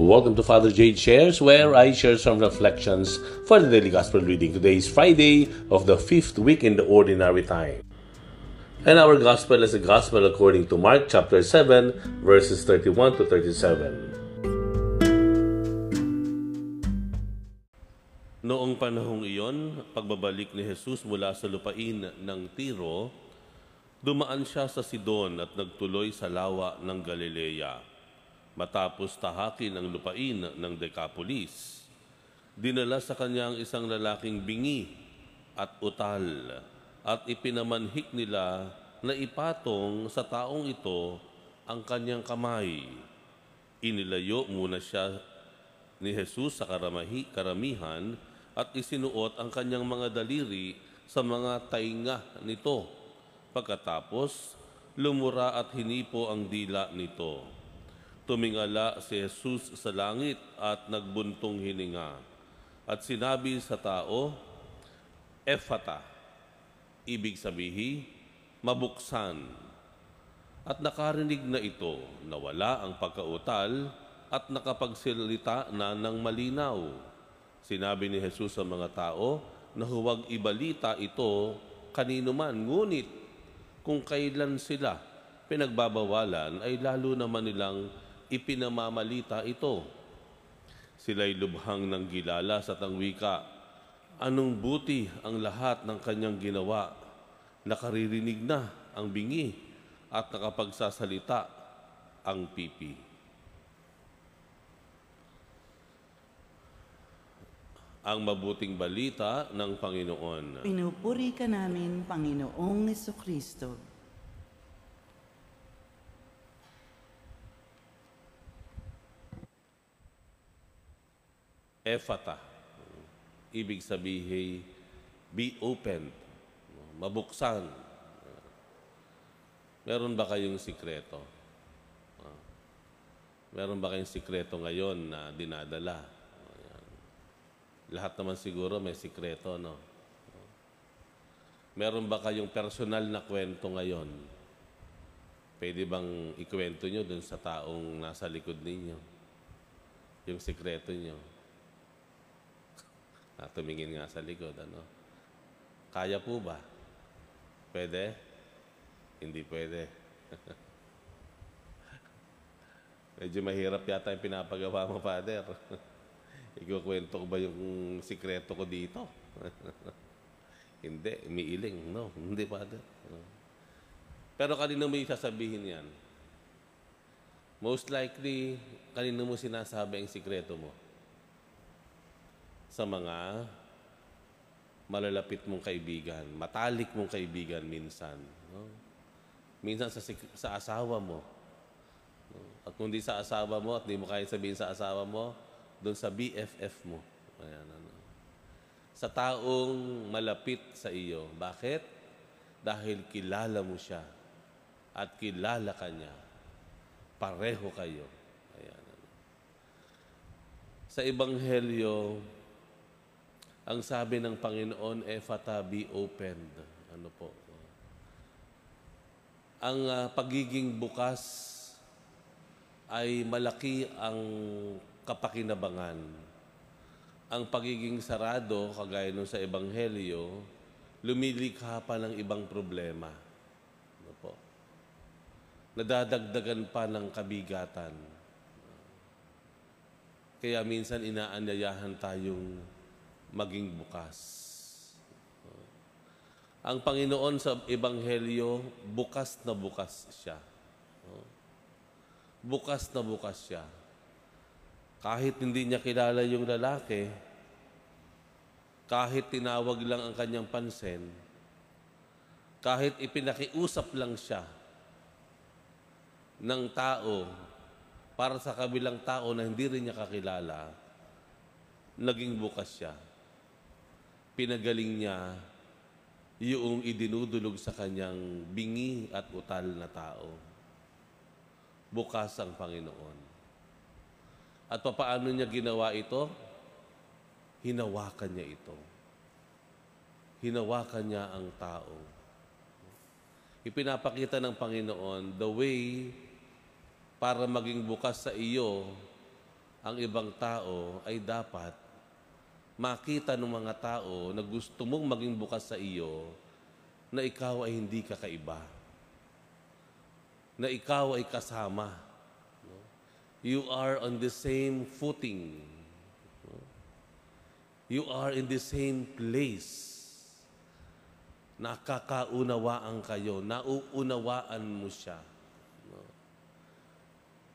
Welcome to Father Jade Shares, where I share some reflections for the daily gospel reading. Today is Friday of the fifth week in the ordinary time. And our gospel is the gospel according to Mark chapter 7, verses 31 to 37. Noong panahong iyon, pagbabalik ni Jesus mula sa lupain ng Tiro, dumaan siya sa Sidon at nagtuloy sa lawa ng Galilea. Matapos tahakin ang lupain ng Decapolis, dinala sa kanya ang isang lalaking bingi at utal at ipinamanhik nila na ipatong sa taong ito ang kanyang kamay. Inilayo muna siya ni Jesus sa karamahi, karamihan at isinuot ang kanyang mga daliri sa mga tainga nito. Pagkatapos, lumura at hinipo ang dila nito. Tumingala si Jesus sa langit at nagbuntong hininga. At sinabi sa tao, Ephata, ibig sabihin, mabuksan. At nakarinig na ito, nawala ang pagkautal at nakapagsilita na ng malinaw. Sinabi ni Jesus sa mga tao na huwag ibalita ito kanino man, ngunit kung kailan sila pinagbabawalan ay lalo naman nilang ipinamamalita ito. Sila'y lubhang ng gilala sa tangwika. Anong buti ang lahat ng kanyang ginawa? Nakaririnig na ang bingi at nakapagsasalita ang pipi. ang mabuting balita ng Panginoon. Pinupuri ka namin, Panginoong Kristo. Ephata. Ibig sabihin, be open. Mabuksan. Meron ba kayong sikreto? Meron ba kayong sikreto ngayon na dinadala? Lahat naman siguro may sikreto, no? Meron ba kayong personal na kwento ngayon? Pwede bang ikwento nyo dun sa taong nasa likod ninyo? Yung sikreto nyo. Ah, tumingin nga sa likod, ano? Kaya po ba? Pwede? Hindi pwede. Medyo mahirap yata yung pinapagawa mo, Father. Ikukwento ko ba yung sikreto ko dito? hindi, umiiling. No, hindi, Father. Pero kanino mo sasabihin yan? Most likely, kanino mo sinasabi ang sikreto mo? Sa mga malalapit mong kaibigan, matalik mong kaibigan minsan. No? Minsan sa, sa asawa mo. No? At kung di sa asawa mo at di mo kaya sabihin sa asawa mo, doon sa BFF mo. Ayan, ano. Sa taong malapit sa iyo. Bakit? Dahil kilala mo siya at kilala ka niya. Pareho kayo. Ayan, ano. Sa Ebanghelyo, ang sabi ng Panginoon, Ephata, be opened. Ano po? Ang uh, pagiging bukas ay malaki ang kapakinabangan. Ang pagiging sarado, kagaya nung sa Ebanghelyo, lumilikha pa ng ibang problema. Ano po? Nadadagdagan pa ng kabigatan. Kaya minsan inaanyayahan tayong maging bukas. Ang Panginoon sa Ebanghelyo, bukas na bukas siya. Bukas na bukas siya. Kahit hindi niya kilala yung lalaki, kahit tinawag lang ang kanyang pansin, kahit ipinakiusap lang siya ng tao para sa kabilang tao na hindi rin niya kakilala, naging bukas siya pinagaling niya yung idinudulog sa kanyang bingi at utal na tao. Bukas ang Panginoon. At papaano niya ginawa ito? Hinawakan niya ito. Hinawakan niya ang tao. Ipinapakita ng Panginoon the way para maging bukas sa iyo ang ibang tao ay dapat makita ng mga tao na gusto mong maging bukas sa iyo na ikaw ay hindi kakaiba. Na ikaw ay kasama. You are on the same footing. You are in the same place. Nakakaunawaan kayo. Nauunawaan mo siya.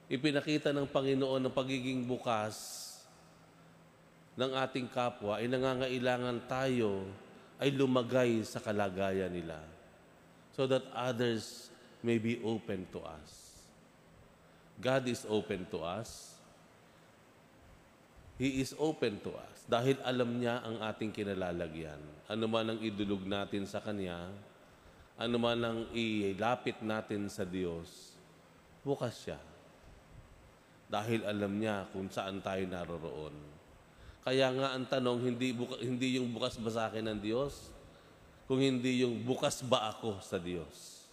Ipinakita ng Panginoon ng pagiging bukas ng ating kapwa ay nangangailangan tayo ay lumagay sa kalagayan nila so that others may be open to us. God is open to us. He is open to us dahil alam niya ang ating kinalalagyan. Ano man ang idulog natin sa Kanya, ano man ang ilapit natin sa Diyos, bukas siya. Dahil alam niya kung saan tayo naroroon. Kaya nga ang tanong, hindi, buka, hindi yung bukas ba sa akin ng Diyos? Kung hindi yung bukas ba ako sa Diyos?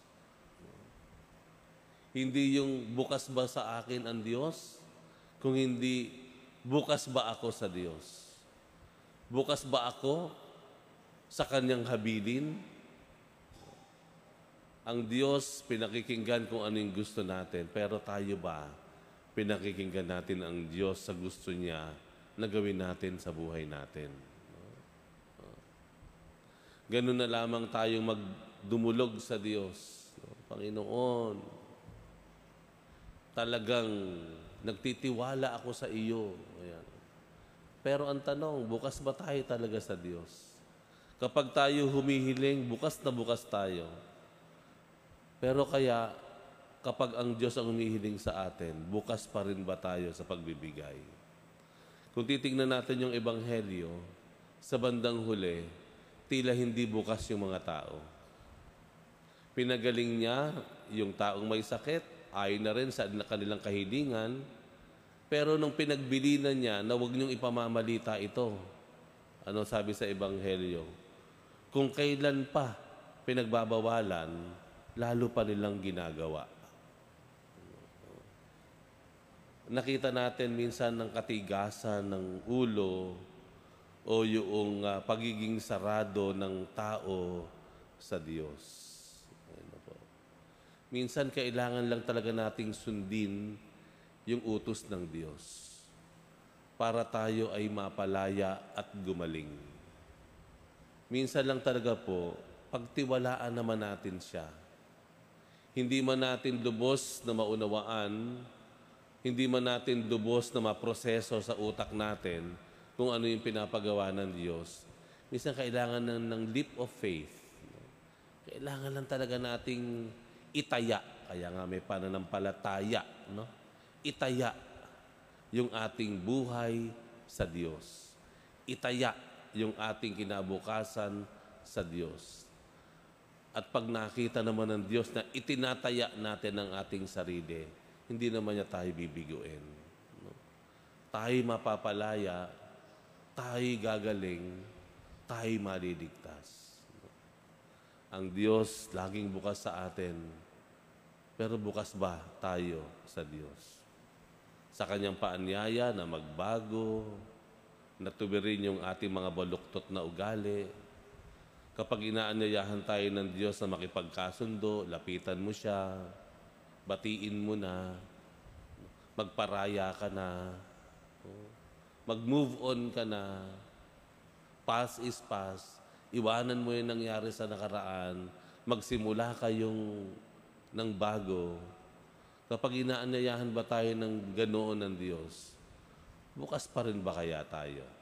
Hindi yung bukas ba sa akin ang Diyos? Kung hindi, bukas ba ako sa Diyos? Bukas ba ako sa Kanyang habilin? Ang Diyos, pinakikinggan kung ano yung gusto natin. Pero tayo ba, pinakikinggan natin ang Diyos sa gusto niya na gawin natin sa buhay natin. Ganun na lamang tayong magdumulog sa Diyos. Panginoon, talagang nagtitiwala ako sa iyo. Ayan. Pero ang tanong, bukas ba tayo talaga sa Diyos? Kapag tayo humihiling, bukas na bukas tayo. Pero kaya, kapag ang Diyos ang humihiling sa atin, bukas pa rin ba tayo sa pagbibigay? Kung titingnan natin yung ebanghelyo, sa bandang huli, tila hindi bukas yung mga tao. Pinagaling niya yung taong may sakit, ay na rin sa kanilang kahilingan, pero nung pinagbilinan niya na huwag niyong ipamamalita ito, ano sabi sa ebanghelyo? Kung kailan pa pinagbabawalan, lalo pa nilang ginagawa nakita natin minsan ng katigasan ng ulo o yung uh, pagiging sarado ng tao sa Diyos. Ayun po. Minsan kailangan lang talaga nating sundin yung utos ng Diyos para tayo ay mapalaya at gumaling. Minsan lang talaga po, pagtiwalaan naman natin siya. Hindi man natin lubos na maunawaan hindi man natin dubos na maproseso sa utak natin kung ano yung pinapagawa ng Diyos. Minsan kailangan ng, ng leap of faith. Kailangan lang talaga nating itaya. Kaya nga may pananampalataya. No? Itaya yung ating buhay sa Diyos. Itaya yung ating kinabukasan sa Diyos. At pag nakita naman ng Diyos na itinataya natin ang ating sarili, hindi naman niya tayo bibiguin. No? Tayo mapapalaya, tayo gagaling, tayo maliligtas. No? Ang Diyos laging bukas sa atin, pero bukas ba tayo sa Diyos? Sa kanyang paanyaya na magbago, na tubirin yung ating mga baluktot na ugali, kapag inaanyayahan tayo ng Diyos na makipagkasundo, lapitan mo siya, batiin mo na, magparaya ka na, mag-move on ka na, past is past, iwanan mo yung nangyari sa nakaraan, magsimula kayong ng bago. Kapag inaanyayahan ba tayo ng ganoon ng Diyos, bukas pa rin ba kaya tayo?